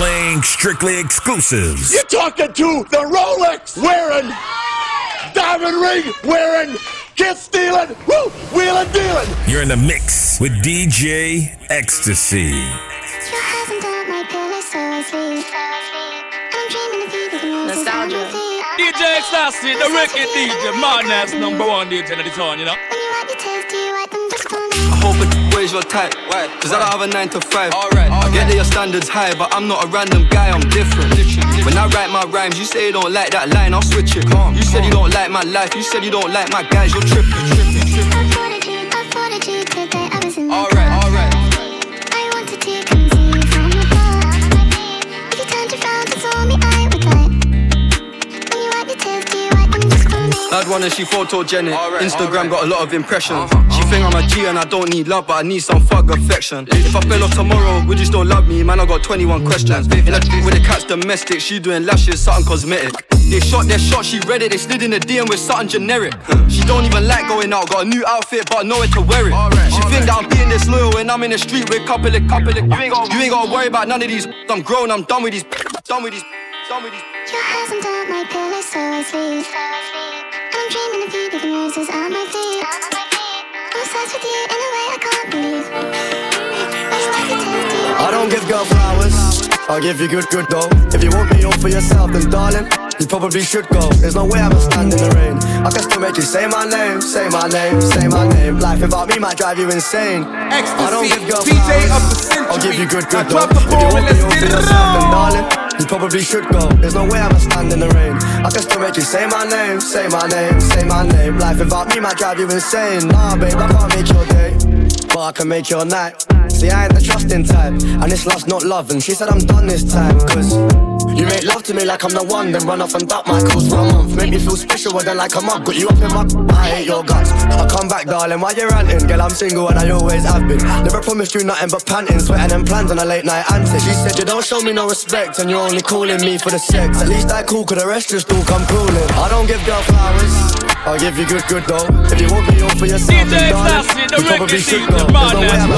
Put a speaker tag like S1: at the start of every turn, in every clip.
S1: playing strictly exclusives.
S2: You're talking to the Rolex wearing, diamond ring wearing, kiss stealing, woo, wheeling dealing.
S1: You're in the mix with DJ Ecstasy.
S3: Your hands under my pillow, so I sleep. I'm dreaming of you, the roses on my feet.
S4: DJ Ecstasy, the record DJ, madness number one DJ in the town, you know.
S3: When you wipe your tears, do you wipe them just for me?
S5: I hope it weighs your type. Cause I don't have a 9 to 5. Alright, I get that your standards high, but I'm not a random guy, I'm different. When I write my rhymes, you say you don't like that line, I'll switch it. You said you don't like my life, you said you don't like my guys, you're tripping. tripping, tripping.
S3: I followed you, I followed you today. I was in the
S5: Alright, alright.
S3: I wanted to come see you from. If you turned around and saw me, I would die. When you wipe your tears, do you wipe them just for me?
S5: Bad one and she photogenic. Instagram got a lot of impressions. She think I'm a G and I don't need love, but I need some fuck affection. If I fell off tomorrow, would you still love me? Man, I got 21 questions. In a with the cat's domestic, she doing lashes, something cosmetic. They shot their shot, she read it, they slid in the DM with something generic. She don't even like going out, got a new outfit, but nowhere to wear it. She think that I'm being disloyal when I'm in the street with couple of couple of. You ain't gotta, you ain't gotta worry about none of these. I'm grown, I'm done with these. Done with these. Done with these.
S3: Your hands under my pillow, so I sleep. I'm dreaming of you, leaving roses on my feet. I'm obsessed with you in a way I can't believe. When you wipe your tears, do you
S6: I don't give girl flowers. I'll give you good, good though. If you want me all for yourself, then darling, you probably should go. There's no way I'ma stand in the rain. I can still make you say my name, say my name, say my name. Life without me might drive you insane. I don't give girl
S7: DJ
S6: flowers. I'll give you good, good though. If you
S7: ball
S6: want me
S7: let's
S6: all for
S7: it
S6: yourself, then darling, you probably should go. There's no way I'ma stand in the rain. I can still make you say my name, say my name, say my name. Life without me might drive you insane. Nah, babe, I can't make your day, but I can make your night. See, I ain't the trusting type, and it's love's not love. And she said I'm done this time, cause you make love to me like I'm the one, then run off and duck my calls for a month. Make me feel special, but then like a mug. Got you up in my, I hate your guts. I come back, darling, why you ranting? Girl, I'm single and I always have been. Never promised you nothing but panting, sweating and plans on a late night antics. She said you don't show me no respect, and you're only calling me for the sex. At least I cool, cause the rest just all come crawling. I don't give girl flowers. I'll give you good, good though. If you want me all for yourself, then darling, you probably should go. There's no way I'ma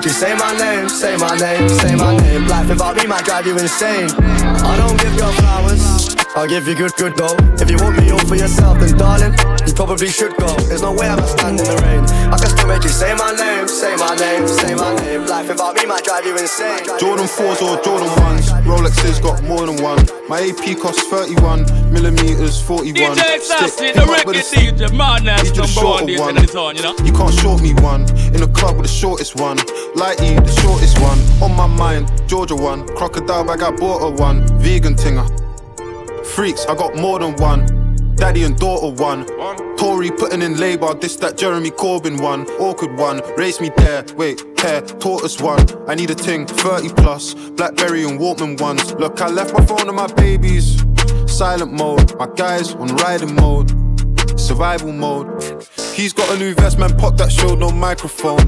S6: I just say my name, say my name, say my name. Life without me might drive you insane. I don't give girl flowers. I'll give you good, good though. If you want me all for yourself, then darling, you probably should go. There's no way I'ma stand in the rain. I can still make you say my name, say my name, say my name. Life without me might drive you insane.
S8: Jordan 4s or Jordan 1s. Rolexes got more than one. My AP costs 31 millimeters, 41.
S4: DJ Ecstasy,
S8: Stick,
S4: the
S8: him up with
S4: record
S8: a.
S4: DJ, madness
S8: Need you the
S4: number one
S8: shorter
S4: DJ
S8: one.
S4: in the town, you know.
S8: You can't short me one. In the club with the shortest one. Lighty, the shortest one. On my mind, Georgia one. Crocodile bag, I bought a one. Vegan tinger. Freaks, I got more than one. Daddy and daughter one. Tory putting in labour, this that Jeremy Corbyn one. Awkward one, race me there. Wait, hair, tortoise one. I need a ting, 30 plus. Blackberry and Walkman ones. Look, I left my phone and my babies. Silent mode, my guys on riding mode. Survival mode. He's got a new vest, man, pop that show, no microphone.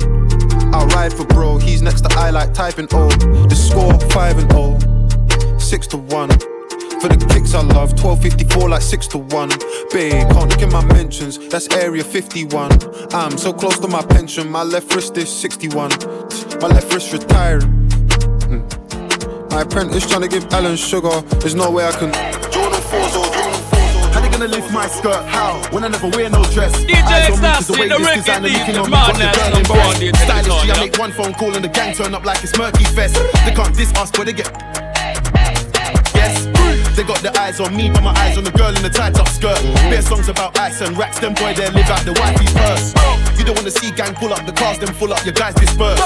S8: I'll ride for bro, he's next to I like typing O. The score 5 and 0. 6 to 1. For the kicks I love, 1254 like 6 to 1. Babe, can't look in my mentions, that's area 51. I'm so close to my pension, my left wrist is 61. My left wrist retiring. Mm. My apprentice trying to give Alan sugar, there's no way I can. Jordan 4s or Jordan 4s
S7: How they gonna lift my skirt? How? When I never wear no dress.
S4: DJ
S7: Eyes on
S4: Ecstasy,
S7: the way
S4: the
S7: this
S4: record
S7: designer looking on me got the
S4: madness,
S7: girl
S4: number one,
S7: impressed. Stylish, I make one phone call and the gang turn up like it's Murky Fest. They can't diss us, but they get. They got the eyes on me, but my eyes on the girl in the tight top skirt. Bare songs about ice and racks, them boy, they live out the wifey's purse. You don't wanna see gang pull up the cars, then full up your guys disperse.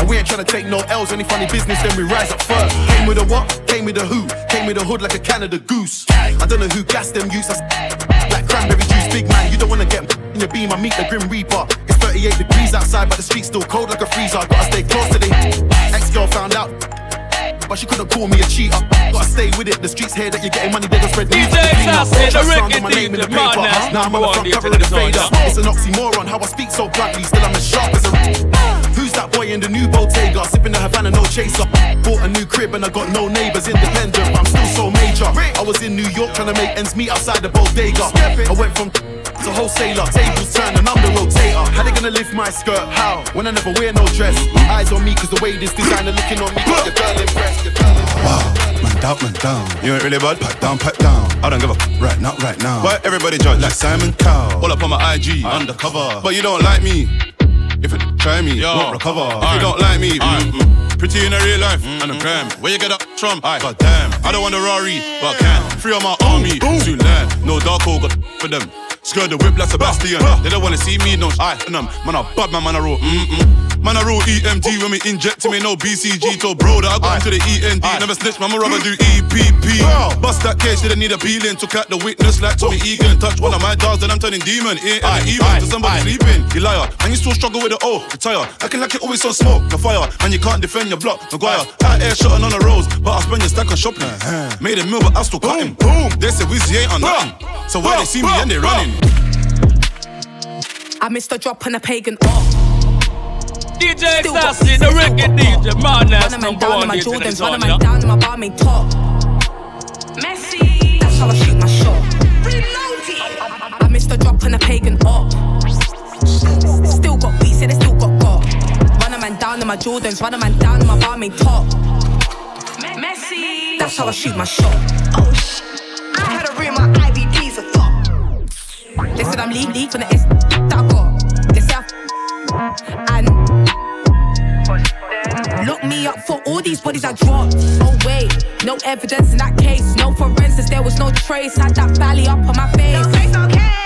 S7: And we ain't tryna take no L's, any funny business, then we rise up first. Came with a what? Came with a who? Came with a hood like a Canada goose. I don't know who gassed them I like cranberry juice, big man. You don't wanna get in your beam, I meet the Grim Reaper. It's 38 degrees outside, but the street's still cold like a freezer. Gotta stay close to the ex girl found out. But she couldn't call me a cheater. Gotta stay with it. The streets hear that you're getting money, they gon' spread news.
S4: DJ
S7: like a cleaner.
S4: Ecstasy, the
S7: found my name in the paper. Now I'm on the front cover of the fader. It's an oxymoron. How I speak so bluntly, still I'm as sharp as a. Who's that boy in the new Bottega? Sipping the Havana, no chaser. Bought a new crib and I got no neighbors. Independent, but I'm still so major. I was in New York trying to make ends meet outside the bodega. I went from to wholesaler, tables turn and I'm the rotator. How they gonna lift my skirt? How? When I never wear no dress. Eyes on me, cause the way this designer looking on me got the girl impressed.
S9: doubt, man, down. You ain't really bad, pat down, pat down. I don't give a f- right now, right now. Why everybody judge like Simon Cowell? All up on my IG, undercover. But you don't like me. If you try me,
S4: Yo.
S9: won't recover. If you don't like me,
S4: Alright.
S9: mm, mm, pretty in a real life and a gram. Where you get that from? God damn, I don't want a Rari, but I can. Free on my army, suit land. No dark hole, got for them. Skirt the whip like Sebastian. They don't wanna see me, no I and them. Man, I bad man, man, I roll. Mm-mm. Man, I roll EMT when we inject me, no BCG. Told bro that I got into the END. Never snitch, man, I rather do EPP. Bust that case, didn't need a peeling. Took out the witness like Tommy Egan. Touch one of my dogs, and I'm turning demon. Ain't and even to somebody sleeping. You liar, and you still struggle with the O. Retire, acting like you always on smoke. The fire, and you can't defend your block. Maguire, out here shotting on the roads, but I spend your stack on shopping. Made a meal, but I still cutting. Boom, they say Wizzy ain't on nothing. So why they see me and they running?
S10: I missed a drop on a pagan off.
S4: DJ
S10: Still got
S4: Sassy, the
S10: still
S4: record
S10: got
S4: DJ, man, that's
S10: Run a man
S4: number
S10: down
S4: one
S10: in my
S4: DJ in
S10: Jordans,
S4: the
S10: run a
S4: town,
S10: man down in my barmaid top. Messi, that's how I shoot my shot. I, I missed a drop on a pagan off. Still got beats, yeah, they still got got. Run a man down in my Jordans, run a man down in my barmaid top. Messi, that's how I shoot my shot. Oh sh! I had to read my IVDs a top. They said I'm leave, leave from the S these bodies I dropped. Oh wait, no evidence in that case, no forensics, there was no trace. Had that valley up on my face. No no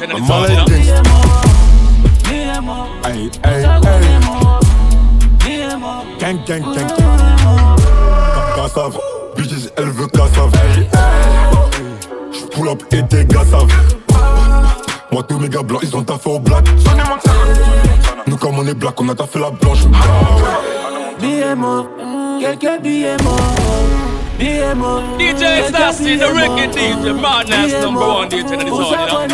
S2: I'm
S4: town,
S2: all
S4: yeah.
S2: like this. Hey, hey, hey. Gang, gang, gang, savent, bitches, elle veut. J'pull up et gars savent. Moi, tous mes gars blancs, ils ont taffé au black. Nous, comme on est black, on a taffé la blanche.
S11: Billets morts, quelques billets morts. Morts.
S4: DJ Sassy, the record DJ, man, that's number one DJ in
S2: chaud,
S11: mort.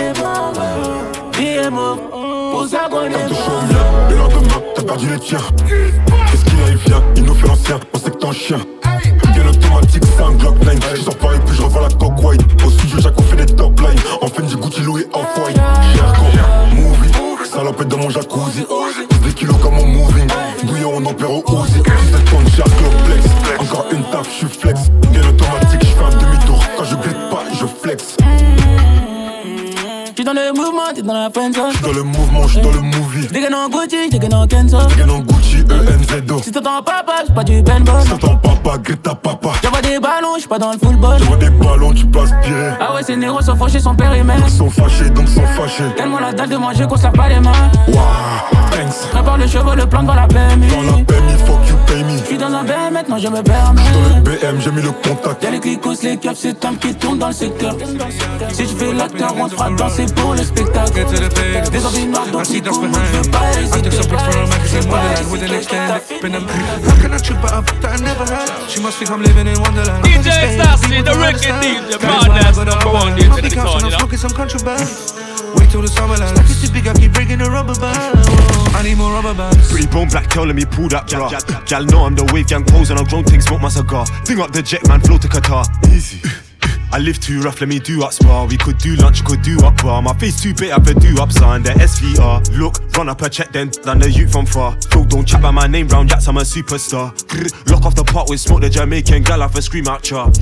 S2: viens. Le lendemain, t'as perdu les tiens. Qu'est-ce qu'il a, il vient. Il nous fait l'ancien, on sait que t'es un chien. Bien automatique, c'est un Glock 9. Je sors Paris, puis je revois la coque white. Au studio, Jacques, on fait des top lines. En fin du Gucci, Louis, off-white. Jarko, movie. Salopette dans mon jacuzzi. Pousse des kilos comme mon moving. Bouillon, on opère au Uzi. 17 tonnes, Jarko, flex. Encore une taf, je flex. Bien automatique, je fais un demi-tour. Quand je glisse pas, je flex.
S11: J'suis dans le mouvement, t'es dans la friend zone.
S2: J'suis dans le mouvement, j'suis dans le movie.
S11: Gars dans Gucci, gars dans Kenzo.
S2: T'es dans Gucci, ENZO.
S11: Si t'entends papa, c'est pas du Ben Bon.
S2: T'entends papa, Greta papa.
S11: J'envoie des ballons, j'suis pas dans le football.
S2: J'envoie des ballons, tu passes tiré.
S11: Ah ouais, ces négros sont fauchés, son père et mère.
S2: Ils sont fâchés, donc sont fâchés.
S11: Tellement la dalle de manger qu'on se lave pas les mains.
S2: Waouh, thanks.
S11: Prépare le cheveu, le plan devant la PMI.
S2: Dans la fuck you pay me.
S11: J'suis dans un BM, maintenant je me permets.
S2: Dans le BM, j'ai mis le contact.
S11: Y'a les clicos, les caps, c'est un qui tourne dans le secteur. Si je fais l'acteur, on fera danser pour le spectacle. Des envies noires, donc si courent, je veux pas hésiter. Je veux pas hésiter.
S12: How can I trip up that I never had? She must think I'm living in Wonderland.
S4: DJ Sassy, the record DJ, man, that's number one DJ the town,
S12: I'm smoking some contraband. Wait till the summer land. Like it's too big, I keep breaking the rubber band. I need more rubber bands.
S13: Pretty bone black girl, let me pull that bra. Gal know I'm the wave gang pose and I'm grown thing, smoke my cigar. Thing up the jet man, flow to Qatar. Easy. I live too rough, let me do up spa. We could do lunch, could do up bar. My face too big, I could do up son. The SVR. Look, run up a check then, than the youth from far. Bro, don't chat by my name round jacks, I'm a superstar. Grr, Lock off the park with smoke, the Jamaican gal off a scream out char.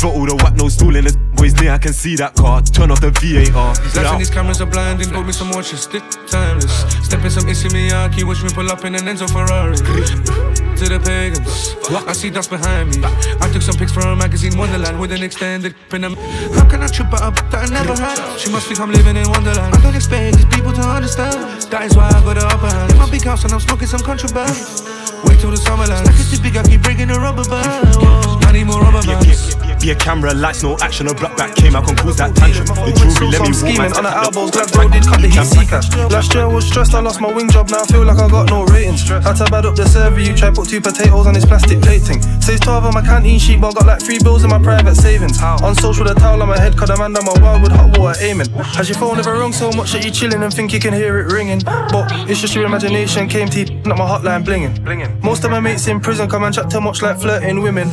S13: For all the whack no stool in the boys near, I can see that car. Turn off the VAR.
S12: These lights and these cameras are blinding. Got me some watches, stick timeless. Step in some Issey Miyake, watch me pull up in an Enzo Ferrari. To the pagans, I see dust behind me. I took some pics for a magazine, Wonderland, with an extended pin. How can I trip up that I never had? She must think I'm living in Wonderland. I don't expect these people to understand. That is why I got the upper hand. In my big house and I'm smoking some contraband. Wait till the summer lands. Like it's too big, I keep breaking the rubber band. Whoa. I need more rubber bands.
S13: Be a camera, lights, no action. A black back came, I can cause that tantrum. The jewelry, let me walk
S14: scheming on the elbows, glad bro did cut the heat seeker. Last year I was stressed, I lost my wing job, now I feel like I got no ratings. Had to bad up the server, you try put two potatoes on this plastic plating. Says 12 on my canteen sheet, but I got like three bills in my private savings. On social, the towel on my head, cause the man done my wild with hot water aiming. Has your phone ever rung so much that you chilling and think you can hear it ringing? But it's just your imagination came to you, not my hotline blinging. Most of my mates in prison come and chat too much like flirting women.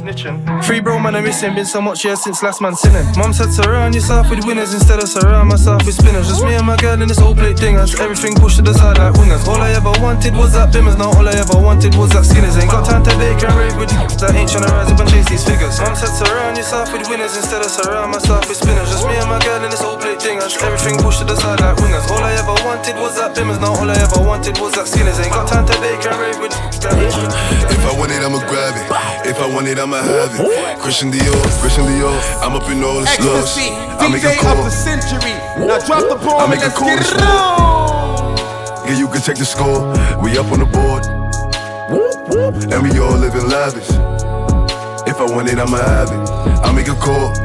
S14: Free bro man, I'm missing, been so much years since last man sinning. Mom said surround yourself with winners instead of surround myself with spinners. Just me and my girl in this old plate dingers. Everything pushed to the side like wingers. All I ever wanted was that bimmers, now all I ever wanted was that skinners. Ain't got time to bake and rave with that ain't tryna rise up and chase these figures. Mom said surround yourself with winners instead of surround myself with spinners. Just me and my girl in this old plate dingers. Everything pushed to the side like wingers. All I ever wanted was that bimmers, now all I ever wanted was that skinners. Ain't got time to bake and rave with that ain't
S15: If I want it, I'ma grab it. If I want it, I'ma have it. Christian Dior, Christian Dior. I'm up in all the slugs. I make a
S16: DJ
S15: call.
S16: of the century. Now drop the
S15: I
S16: bomb
S15: make
S16: and
S15: a
S16: let's
S15: call
S16: get
S15: this
S16: it on.
S15: Yeah, you can check the score. We up on the board. And we all living lavish. If I want it, I'ma have it. I make a call.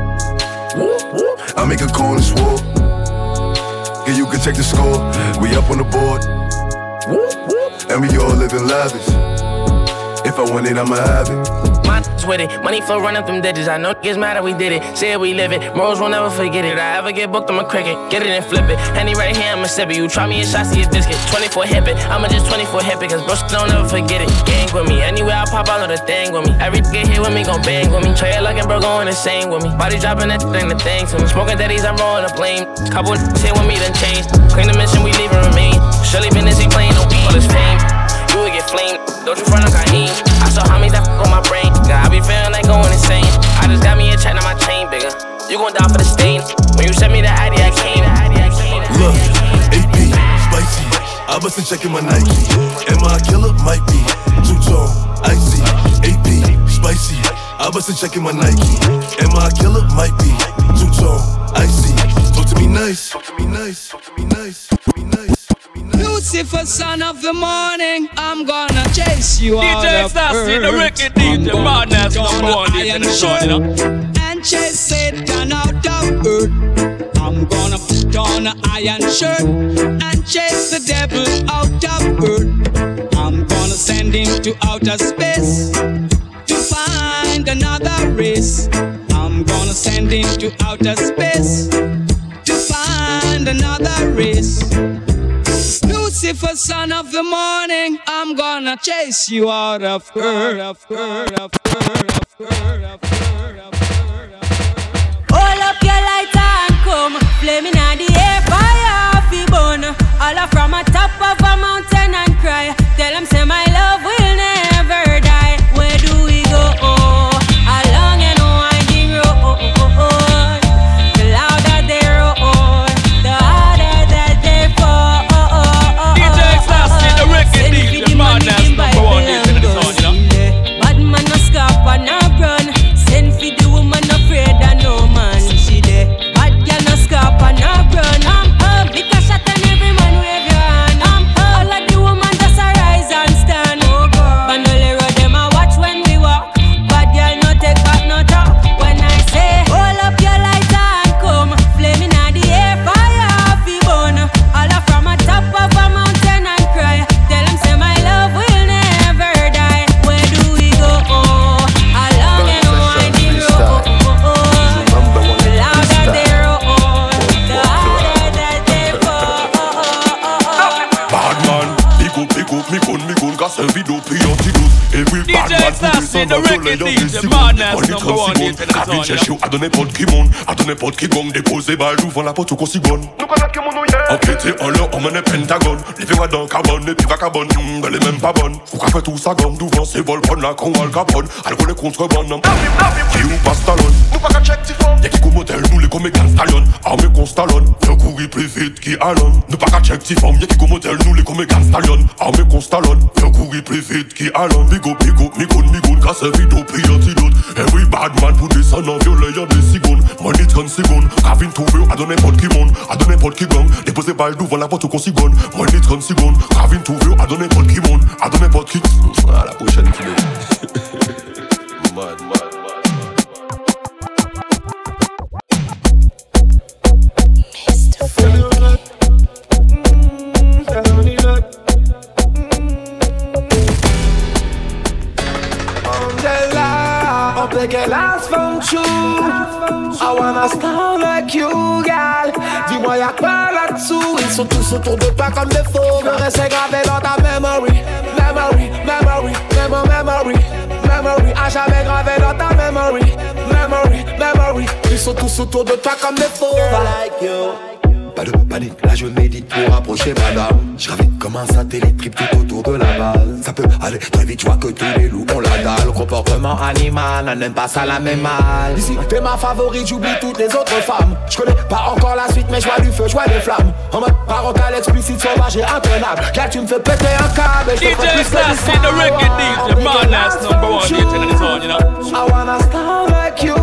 S15: I make a call and swore. Yeah, you can check the score. We up on the board. And we all living lavish. If I want it, I'ma have it.
S17: Mine's with it. Money flow running them digits. I know niggas mad that we did it. Say it, we live it. Morals will never forget it. I ever get booked, I'ma cricket. Get it and flip it. Henny right here, I'ma sip it. You try me a shot, see a biscuit. 24 hip it. I'ma just 24 hip it. Cause bro, don't ever forget it. Gang with me. Anywhere I pop, I know the thing with me. Every get hit with me, gon' bang with me. Trey looking, bro, going insane with me. Body dropping that thing, the thing to me. Smoking daddies, I'm rolling a blame. Couple hit with me, then change. Clean the mission, we leave and remain. Surely business ain't playing no beat for this fame. Flamed. Don't you front like I aim. I saw homies that fuck on my brain. God, I be feeling like going insane. I just got me a check, now my chain bigger. You gon' die for the stain. When you sent me the ID, I came.
S15: Look, AP, spicy. I wasn't checking my Nike. Am I a killer? Might be. Two tone, icy. AP, spicy. I wasn't checking my Nike. Am I a killer? Might be. Two tone, icy. Talk to me nice. Talk to me nice. Talk to me nice.
S18: Lucifer, son of the morning, I'm gonna chase you out of
S4: Stassi, the
S18: earth.
S4: wicked DJ, madness number one, DJ,
S18: shirt
S4: you know.
S18: And chase Satan out of earth. I'm gonna put on an iron shirt and chase the devil out of earth. I'm gonna send him to outer space to find another race. I'm gonna send him to outer space to find another. Lucifer, son of the morning, I'm gonna chase you out of earth.
S19: Hold up your lighter and come. Flaming on the air, fire off the bone. All up from a top of a mountain and cry. Tell them say my
S4: sound,
S15: chercher, à donner de qui monte, à donner de qui gonne, déposer balle devant la porte au consigonne. Enquêter en leur, on mène pentagone. Les verras dans carbone, les carbone, elle est même pas bonne. Pourquoi fait tout ça gomme, devant ces vols, prendre la con, al capone, alcool et contrebande. Qui ou pas stallone, nous pas qu'à check tes formes. Y'a qui comme modèle, nous les comme mécan stallion, armé qu'on stallone, fais courir plus vite qui allonne. Nous pas qu'à check tes formes, y'a qui comme modèle, nous les comme mécan stallion, armé qu'on stallone, fais courir plus vite qui allonne. Bigo, bigo, mi gun, mi gun, casse vidéo, pris antidote. Every bad man pour descendre en violet, y'a des secondes. Money 30 secondes, Ravine trouvé, à donner n'importe qui monte, à donner n'importe qui gang. Déposer balle devant la porte au consigonne. Money 30 secondes, Ravine trouvé, à donner n'importe qui monte, à donner n'importe qui. À la prochaine, kilo.
S20: tous autour de toi comme des faux. Like you.
S21: Pas de panique, là je médite pour approcher madame. Je comme un satellite trip tout autour de la base. Ça peut aller très vite, tu vois que tous les loups ont la dalle. Comportement animal, elle n'aime pas ça la même mal.
S20: Ici, t'es ma favorite, j'oublie toutes les autres femmes. Je connais pas encore la suite, mais je vois du feu, je vois des flammes. En mode parental, explicite, sauvage et intenable. Là, tu me fais péter un câble.
S4: DJ the record DJ, man, that's number one, you you know.
S20: I wanna start like you,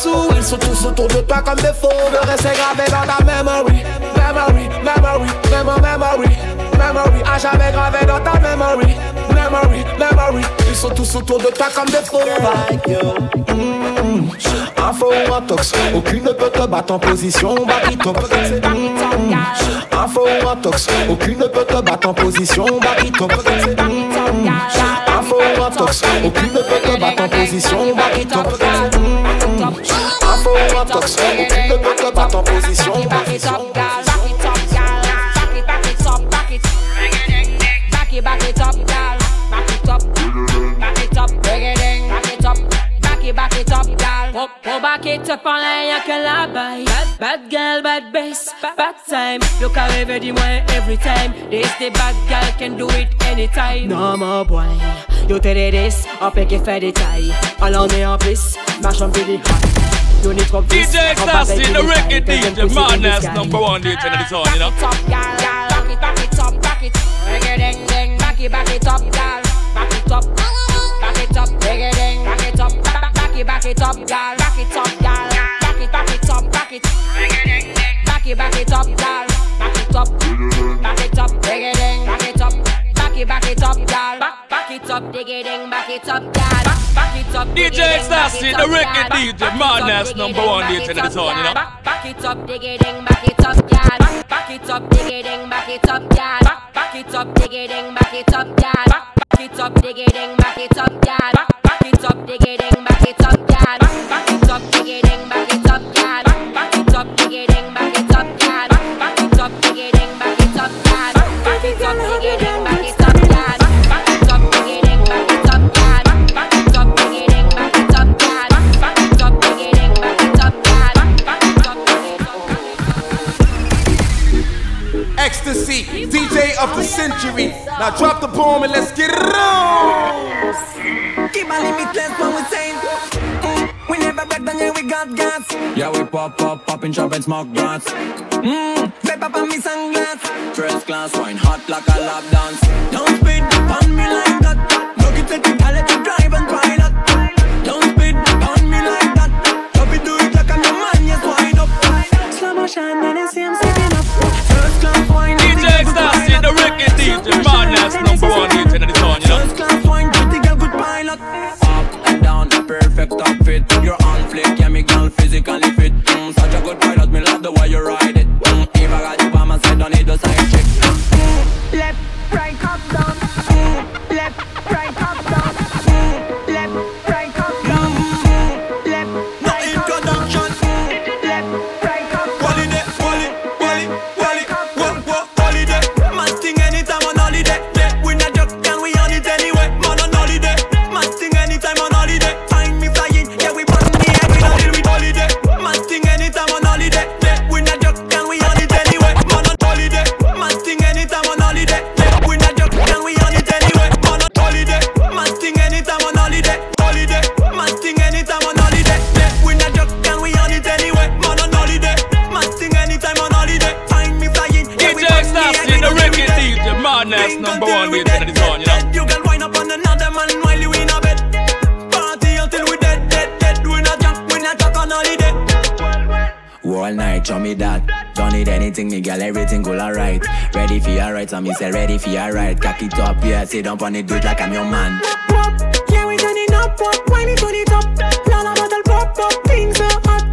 S20: Ils sont tous autour de toi comme des faux. Le reste est gravé dans ta memory. Memory, memory, memory, memory. Memory, à jamais gravé dans ta memory. Memory, memory. Ils sont tous autour de toi comme des faux. Mm. Ou un tox, aucune ne peut te battre en position back it up. Mm. Info ou un tox, aucune ne peut te battre en position back it up. Mm. Info ou un tox, aucune ne peut te battre en position back tox, on de le bat en position. It up
S22: en l'air, y'a que la. Bad, bad girl, bad bass, bad time. Look how every dis-moi every time. This the bad girl can do it anytime. Non, mon boy, yo t'es this, on fait qu'il fait des tailles. On en est en plus, marche en billy You need to
S4: DJ Stassi, the record DJ, madness number one DJ in the song, you know.
S22: Back it, up, back it up, back it. Reggae ding ding, back it, back it up, gal. Back it up, back it up, reggae ding, back it up, back it, back it up, gal. Back it up, gal. Back it, back it up, back it. Reggae ding ding, back it, back it up, gal. Back it up, back it up, back it up. Back it, up, back it back it up, gal. Back, back it up, diggy ding, back it up, gal. Back, back it up,
S4: DJ Stassi, the record DJ, madness number one DJ in the song, you know.
S22: Back it up, diggy ding, back it up, gal. Back, it up, back it ding, back it up, gal. Back, back it up, diggy ding, back it up, gal. Back, it up, back it ding, back it up, gal. Back, back it up, diggy it up. Back, it up, diggy back it up, back it up, back it up, gal. Back, it up, diggy it up. Back, it up, diggy back it up, back it up, back it up, gal. Back, it up, diggy it up. Back, it up, up,
S16: Ecstasy, DJ of the century. Now drop the bomb and let's get it on.
S23: Keep my limitless when we saying mm, We never break down, yeah, we got gas.
S24: Yeah, we pop, pop, pop in shop and smoke grass.
S23: Mmm, vape up on me sunglass.
S24: First class wine, hot like a lap dance.
S23: Don't spit on me like that. Look it at I let you drive and pilot Don't spit on me like that. Love it, do it like I'm your man, yes, wind up Slow motion, and you see I'm sitting First class wine
S4: DJ Stassi, the record DJ, madness number one DJ
S24: on do it like I'm your man.
S23: Pop, yeah we turn it up, it, turn it up. Lala bottle pop, pop, things so hot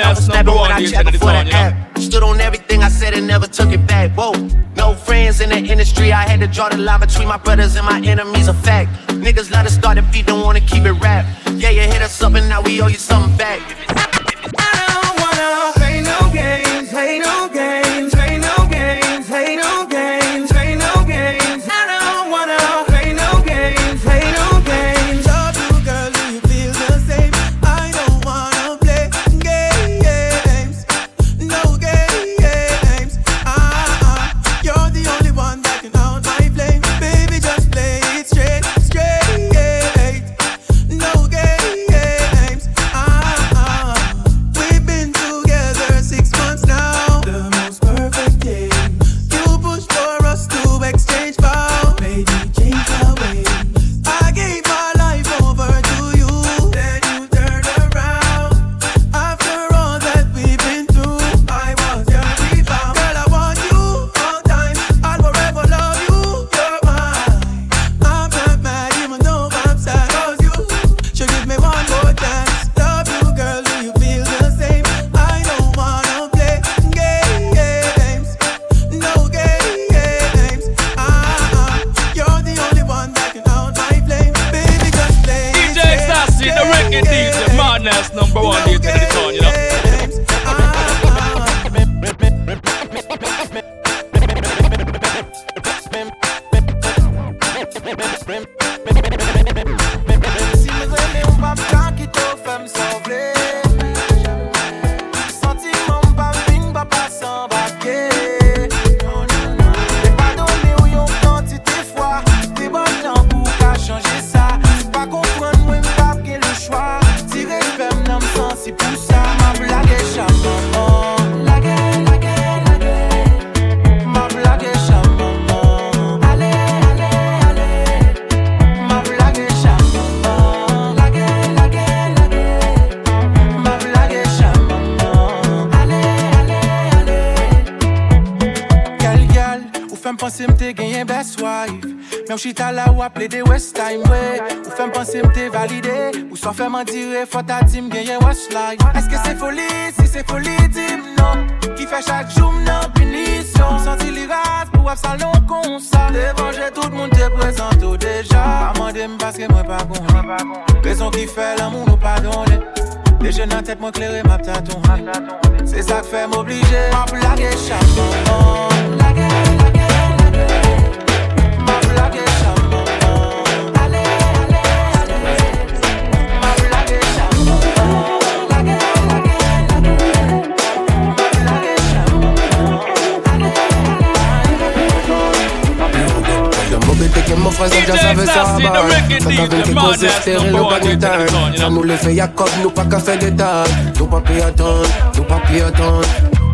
S25: I
S26: DJ
S25: checked
S26: in the
S25: before the app. Stood on everything I said and never took it back. Whoa, no friends in the industry. I had to draw the line between my brothers and my enemies. A fact. Niggas let us start the beat, don't wanna keep it rap. Yeah, you hit us up and now we owe you something back.
S27: La ou appeler des West Time, ou faire penser que je suis validé, ou soit faire mentir, faut que je me gagne. Est-ce que c'est folie? Si c'est folie, dis-moi, qui fait chaque jour une punition. On sentit les rats pour avoir ça long comme ça. De venger tout le monde, tu es présenté déjà. Je ne sais pas, je ne sais pas. Qui fait l'amour, nous pardonne. Déjà, je n'en tête pas éclairé, je ne sais pas.
S4: C'est ça que
S26: m'obliger. Je
S4: ne sais pas,
S26: je
S4: que coisa
S26: madness,
S4: estéreo
S26: number
S4: no
S26: one DJ in the town, you
S4: bagulho
S26: know.
S4: Nous le fait Jacob, nous pas qu'à faire des dates Nous pas payer attendre, nous pas payer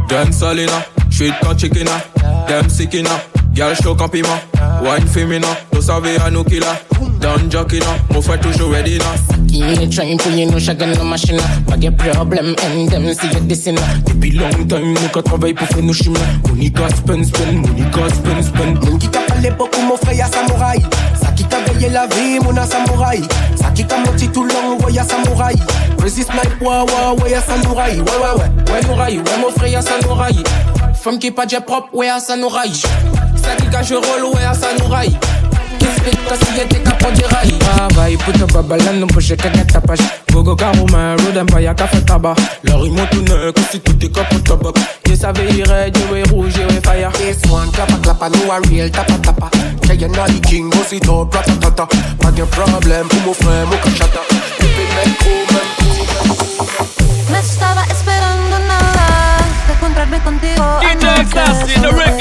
S28: Dem Salina, street con chickena Dem sickina, girl show campima Wine femina, nous savez à nous killer Down jockeyna, mon frère toujours ready na
S20: Qui train pour you know chacun la machine Pas de problème, and them see you dissing uh. Depuis long time, nous qu'à travailler pour faire nos chemins Money got spend, spend, money got spend, spend
S4: Moun qui t'a parlé beaucoup mon frère y'a samouraï. Ça qui t'a veillé la vie mon a samouraï. Ça qui t'a menti tout long ouais y'a samouraï. Resist like ouais ouais ouais y'a samouraï. Ouais ouais ouais
S20: Ouais nouraï, ouais mon frère y'a sa nouraï Femme qui pas de propre, ouais à sa nouraï Ça qui cache rôle, ouais à sa nouraï Explique que si y'était capot de rail Travail, puto babalan, non poche que get tapage Gogo karuma, road empire, café tabac. Leur ils tout neuf, que si tout est capot tabac Je savais il raid, je vais rouge, je vais fire.
S4: This one clapa clapa nous a real tapa tapa. Tell you not the king, go sit up, rata tata. Pas de problème pour mon frère, mon cachata. Tu peux mettre gros,
S29: estaba esperando nada de encontrarme contigo.
S26: DJ
S29: anoche.
S26: Sassy, the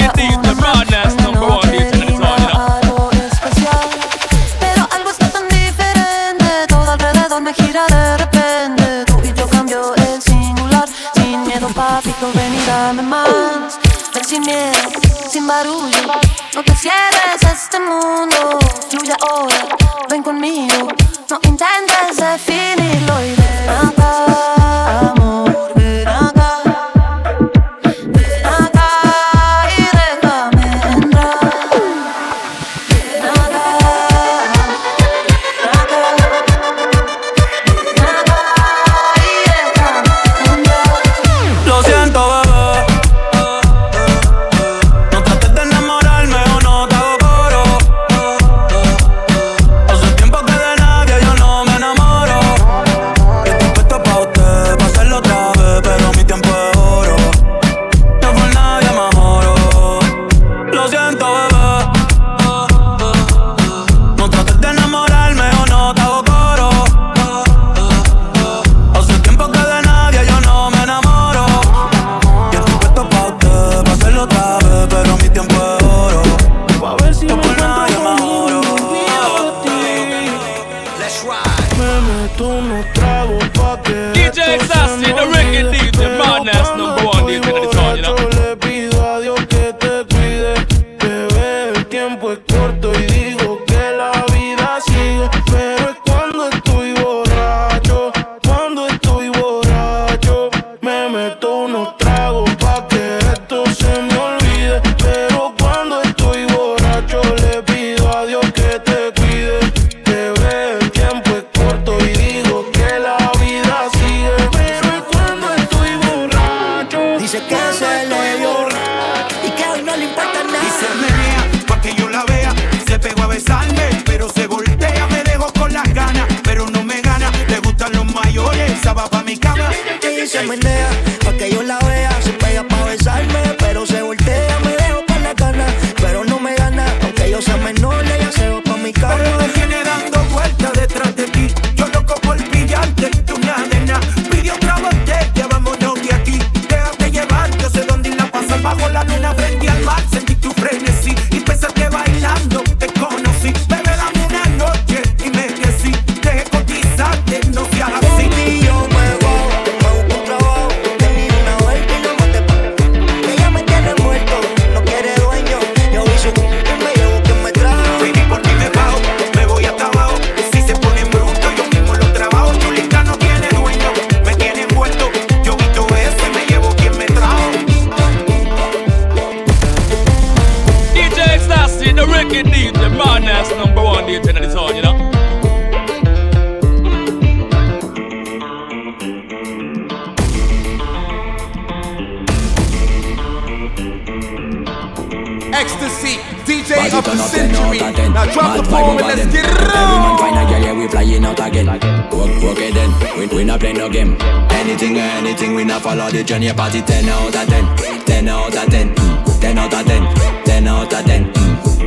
S24: we not follow the journey. Party 10 out of 10. 10 out of 10. mm. 10 out of 10. 10 out of 10.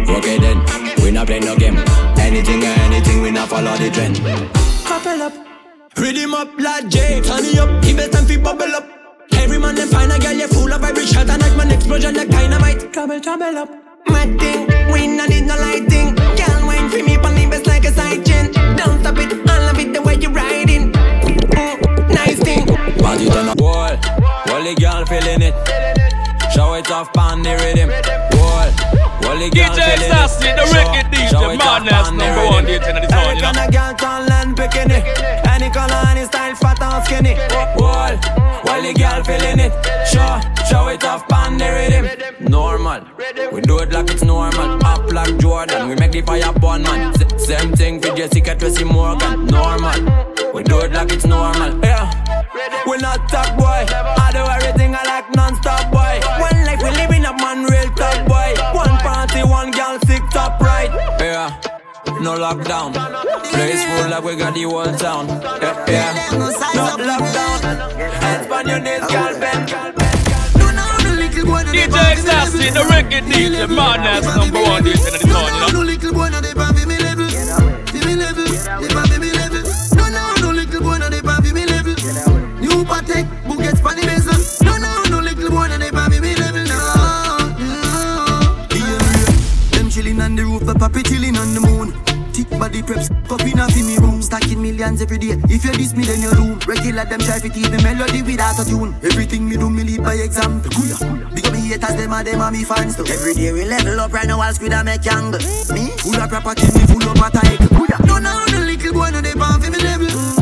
S24: Work it then. We not play no game. Anything or anything, we not follow the trend.
S30: Couple up. Rhythm up like J, turn up, give it time fi bubble up. Every man them find a girl, you full of every shot and like man explosion like dynamite. Trouble, trouble up. Mad thing, we not need no lighting. Girl, wine for me, pon best like a side chain. Don't stop it, I love it the way you riding. Mm, nice thing.
S24: Party turn up. The girl feeling it. Show it off on the rhythm. Boy, all the girl
S4: DJ
S24: feeling
S4: Sassy,
S24: it.
S4: the
S24: Show-
S4: reggae DJ, madness
S24: on
S4: number one. DJ in the town,
S30: kind of girl tall and bikini Any color, any style, fat or skinny
S24: Wall, while the girl feeling it. Show, show it off on the rhythm. Normal, we do it like it's normal. Up like Jordan, we make the fire burn, man. S- same thing for Jessica Tracy Morgan. Normal, we do it like it's normal.
S30: Yeah, we not top boy I do everything I like non-stop boy One life we live in a man real top boy One party, one girl, sick top right
S24: Yeah, no lockdown. Place full like we got the whole town. Yeah, yeah.
S30: No lockdown Hands on your knees, girl, bend
S4: DJ Sassy, the reggae DJ, madness number one DJ in the town, you know.
S31: Patek, Bugatti pan the bezel. No no no little boy dey pan fi me level. No no. Them chilling on the roof, the papi chilling on the moon. Thick body preps, cup in a fi me room. Stacking millions every day. If you diss me, then you're doom. Regular them try to teach me melody without a tune. Everything me do, me lead by example. Kuya. Big me haters, them a them a me fans too. Every day we level up, right now I'll squid a make angle. Me, full of property, me full of attack. No, no, no little boy, no they pan fi me level.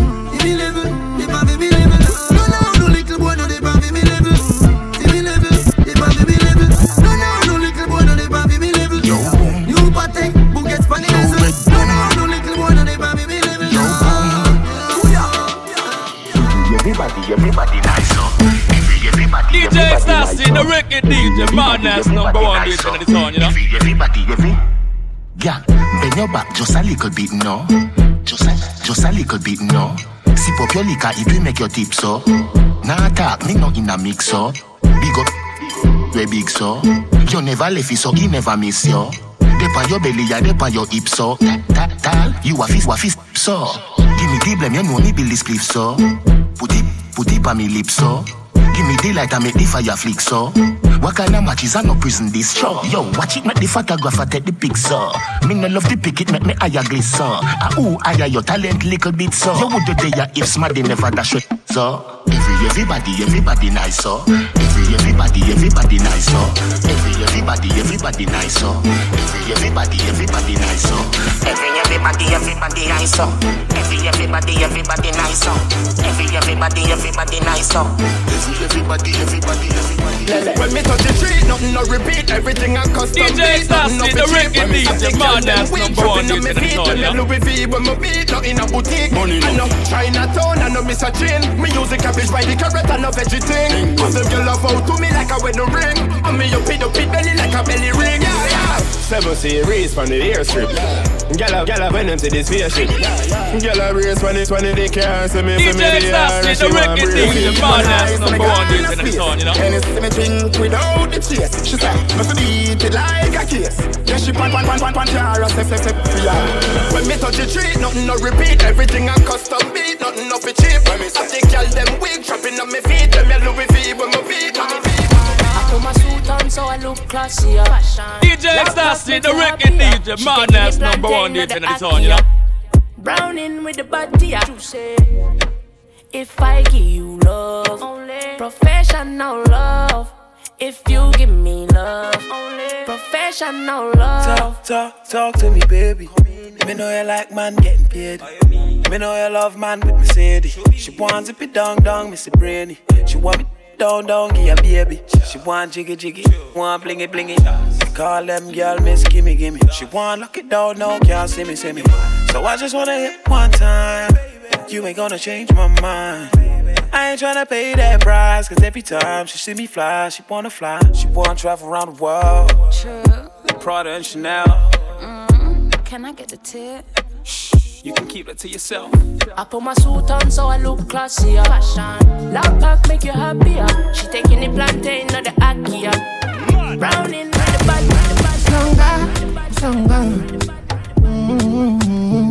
S4: The reggae DJ, madness number one DJ in the town, you know.
S32: Everybody, every. Yeah, bend your back just a little bit, no. Just a, just a little bit, no. Sip up your liquor, it will make your tip so. Nah talk, me not in a mix so. Big up, we big so. You never left it so he never miss you. Dep on your belly, ya dep on your hip so. Ta tal, you a fist, wa fist so. Give me the blame, you know me build this cliff so. Put it, put it on me lips so.
S31: Give me daylight, I make the fire flick, so. What kind of matches? I no prison this show. Yo, watch it, make the photographer take the picture. Me no love the pick it, make me higher glisten. Ah, ooh, higher your talent little bit, so. You would do there if smarty never dash it, so. Every, everybody, everybody nice, so. Every, everybody, everybody nice, so. Every, everybody, everybody nice, so. Every, everybody, everybody nice, so. Every, everybody, everybody nice, so. Every, everybody, everybody nice, so. Every, everybody, everybody nice, so. Every, everybody, everybody, everybody.
S33: When me touch the street, nothing no repeat. Everything I custom
S4: DJ
S33: beat, nothing no
S4: Sassy, the
S33: cheap.
S4: reggae
S33: When me
S4: DJ,
S33: the
S4: man,
S33: girl, them
S4: that's
S33: weak,
S4: number one
S33: dropping on me
S4: hit in the
S33: feet.
S4: town,
S33: Tell me Louis V when me beat, not in a boutique. I know Chinatown, I know Mr. Chin. Me use the cabbage by the carrot and no veggie thing. Cause them girl love out to me like a wedding ring. And me up in the pit belly like a belly ring. Yeah, yeah. Seven series from the airstrip. Gyal, gyal, went into this spaceship. Gyal, a race when it's when they can't see me. for me
S4: DJ
S33: they are,
S4: the
S33: she want
S4: reggae
S33: breathe.
S4: DJ, man, that's number one hit in the town, you know.
S33: And it's me drink without the chase. She said, must beat it like a case. Yeah, she pan pan pan pan pan jar, step step step ya. When me touch the tree, nothing no repeat. Everything I custom beat, nothing no fi cheap. When me I think y'all them trapping on me feet. Them ya Louis V, when me feet, on me feet.
S34: I put my suit on so I look classy. Fashion.
S4: DJ Sassy, the reggae DJ, man, that's number one hit in the town, you know.
S34: Browning with the body, I say. If I give you love, only professional love. If you give me love, only professional love.
S25: Talk, talk, talk to me, baby. Let me know you like man getting paid. Me know you love man with Mercedes. She wants it be down, down, Missy Brainy. She want me down, down, give her baby. She want jiggy, jiggy, want blingy, blingy. Call them girl, miss, gimme, gimme. She want lock it down, now can't see me, see me. So I just wanna hit one time. You ain't gonna change my mind. I ain't tryna pay that price, cause every time she see me fly, she wanna fly. She wanna travel around the world.
S34: True.
S25: Prada and Chanel.
S34: Mm, can I get the tip?
S25: You can keep that to yourself.
S34: I put my suit on so I look classy. Fashion. Loud pack make you happier. She taking the plantain, not the akia. Browning with the bad, with the bad.
S33: Stronger, stronger.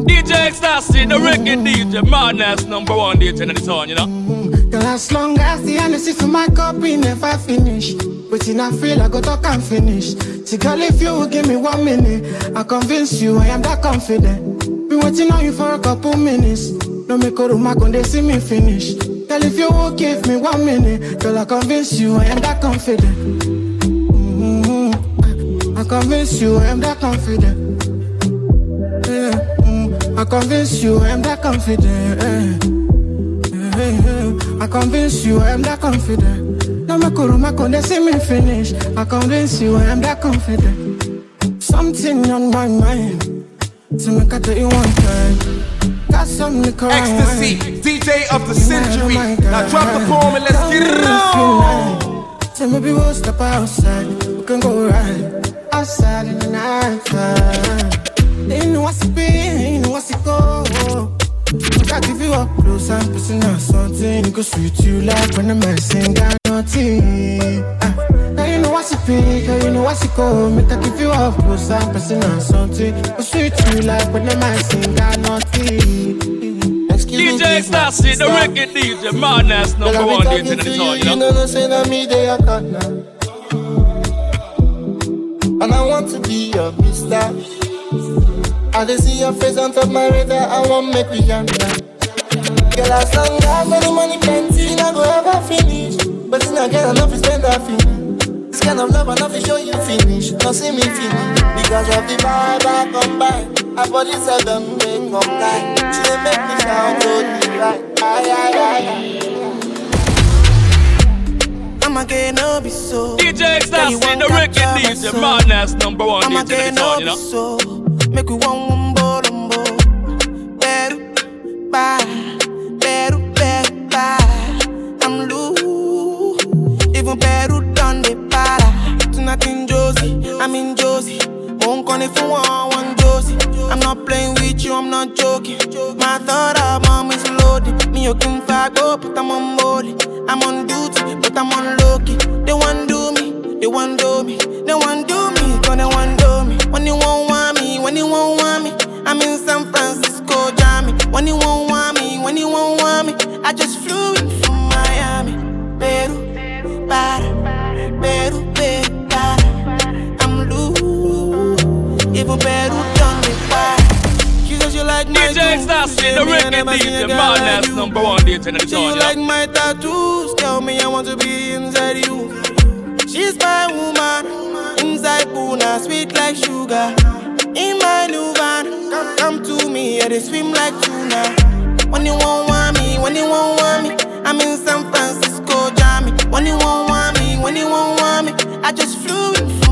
S4: DJ Sassy, the reggae DJ, man, that's number one hit in the town, you know. Mm-hmm.
S33: Girl, as long as the energy for my cup, we never finish. But in I feel I go talk and finish. See, girl, if you give me one minute, I convince you I am that confident. Been waiting on you for a couple minutes. No make a room, I can they see me finish. Girl, if you won't give me one minute, girl, I convince you I am that confident. Mm-hmm. I, convince you I am that confident. Yeah, mm, I convince you I am that confident. Yeah. I convince you I am that confident. No make a room, I see me finish. I convince you I am that confident. Something on my mind. So make I tell you one time. Got some liquor
S16: Ecstasy. DJ of the century. Now drop the poem and let's get it on.
S33: So maybe we'll step outside. We can go right outside in the night time. They know what's it be, they know what's it go. I give you up close and personal something. It go sweet you like when the sing got nothing. Ah, now you know what's it be, girl, you know what's it go. Make I give you up close and personal something. Go sweet you like when the man sing got nothing. Excuse
S4: DJ. Sassy, the reggae DJ, man, that's
S33: I
S4: number
S33: be
S4: one
S33: talking
S4: in the town,
S33: you,
S4: you
S33: you
S4: know.
S33: know, no say that me they are cut now. And I want to be your mister. I just see your face on top my radar. I want make we younger. Girl, as long as any money plenty, I go ever finish. But it's not get enough to spend that finish. Kind of love enough to show you finish. Not see me finish. Because of the vibe I come by. I body seldom they come like. She dey make me shout, oh, right. Aye, aye, aye, aye.
S25: I'ma get no be so.
S4: DJ the reggae DJ, man, that's number one
S25: I'ma get no be so. Make we one wumbo lumbo. Beru, bye. I'm in Josie. Won't call if you want one Josie. I'm not playing with you, I'm not joking. My thought of mom is loaded. Me, you can fuck up, but I'm on board. I'm on duty, but I'm on low key. They want do me, they want do me, they want do me, cause they want do me. When you won't want me, when you won't want me, I'm in San Francisco, Jammy. When you won't want me, when you won't want me, I just flew in from Miami, Peru. para, even Peru done me para. She says you like my
S4: DJ Stassi, the reggae DJ, madness number one DJ in the
S25: Say you like my tattoos, tell me I want to be inside you. She's my woman, inside Puna, sweet like sugar. In my new van, come, come to me, yeah, they swim like tuna. When you won't want me, when you won't want me, I'm in San Francisco, Jammy. When you won't want me, when you won't want me, I just flew in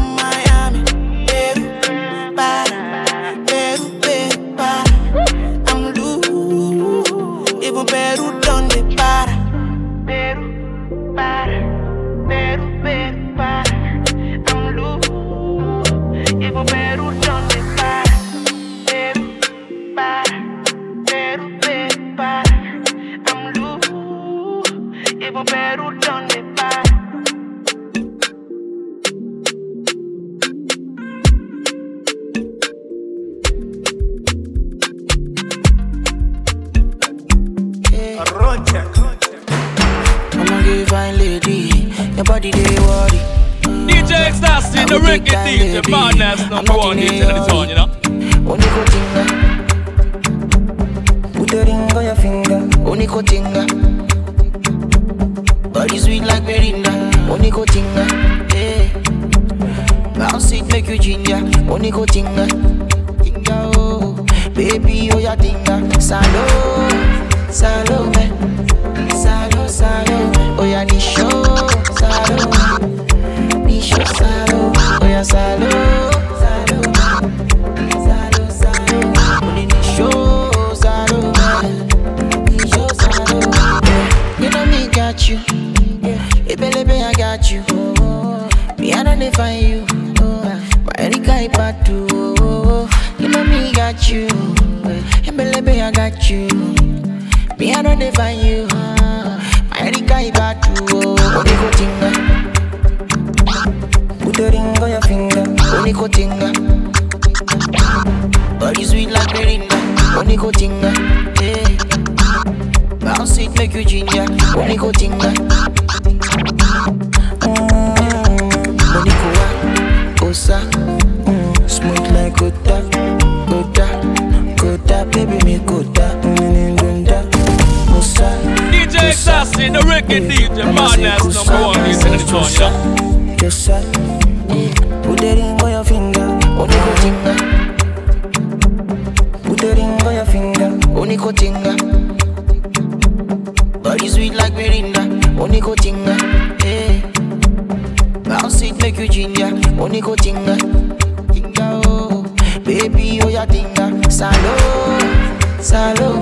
S25: loose, even Peru done the para.
S35: I'ma give fine lady, your body they worry.
S4: DJ Stassi, the reggae DJ, madness number one DJ in the town, you know.
S35: Oniko tinga, put a ring on your finger. Oniko tinga, body sweet like Belinda. Oniko tinga, eh? yeah. Bounce it make you ginger. Oniko tinga, tinga eh? oh, baby oh ya tinga. Eh? Salo, salo me, salo salo. Oh ya ni show, salo, ni show salo. Oh ya salo. Me I don't define you, oh. but Erika Ipatu. You know me got you, hey baby, I got you. Me I don't define you, but Erika Ipatu. Oniko oh, oh. tinga, uh. put a ring on your finger. Oniko tinga. Uh. Body sweet like Belinda, uh, Oniko tinga, yeah. Bounce it make you ginger, Oniko tinga.
S4: Stassi, the DJ, madness number one DJ in the town.
S35: Just say, put the ring on your finger, tinga. Put ring on your finger, tinga. Body sweet like Belinda, Oniko tinga. Yeah. Bounce it make you ginger, Oniko tinga. Tinga oh, baby oh ya tinga. Salo, salo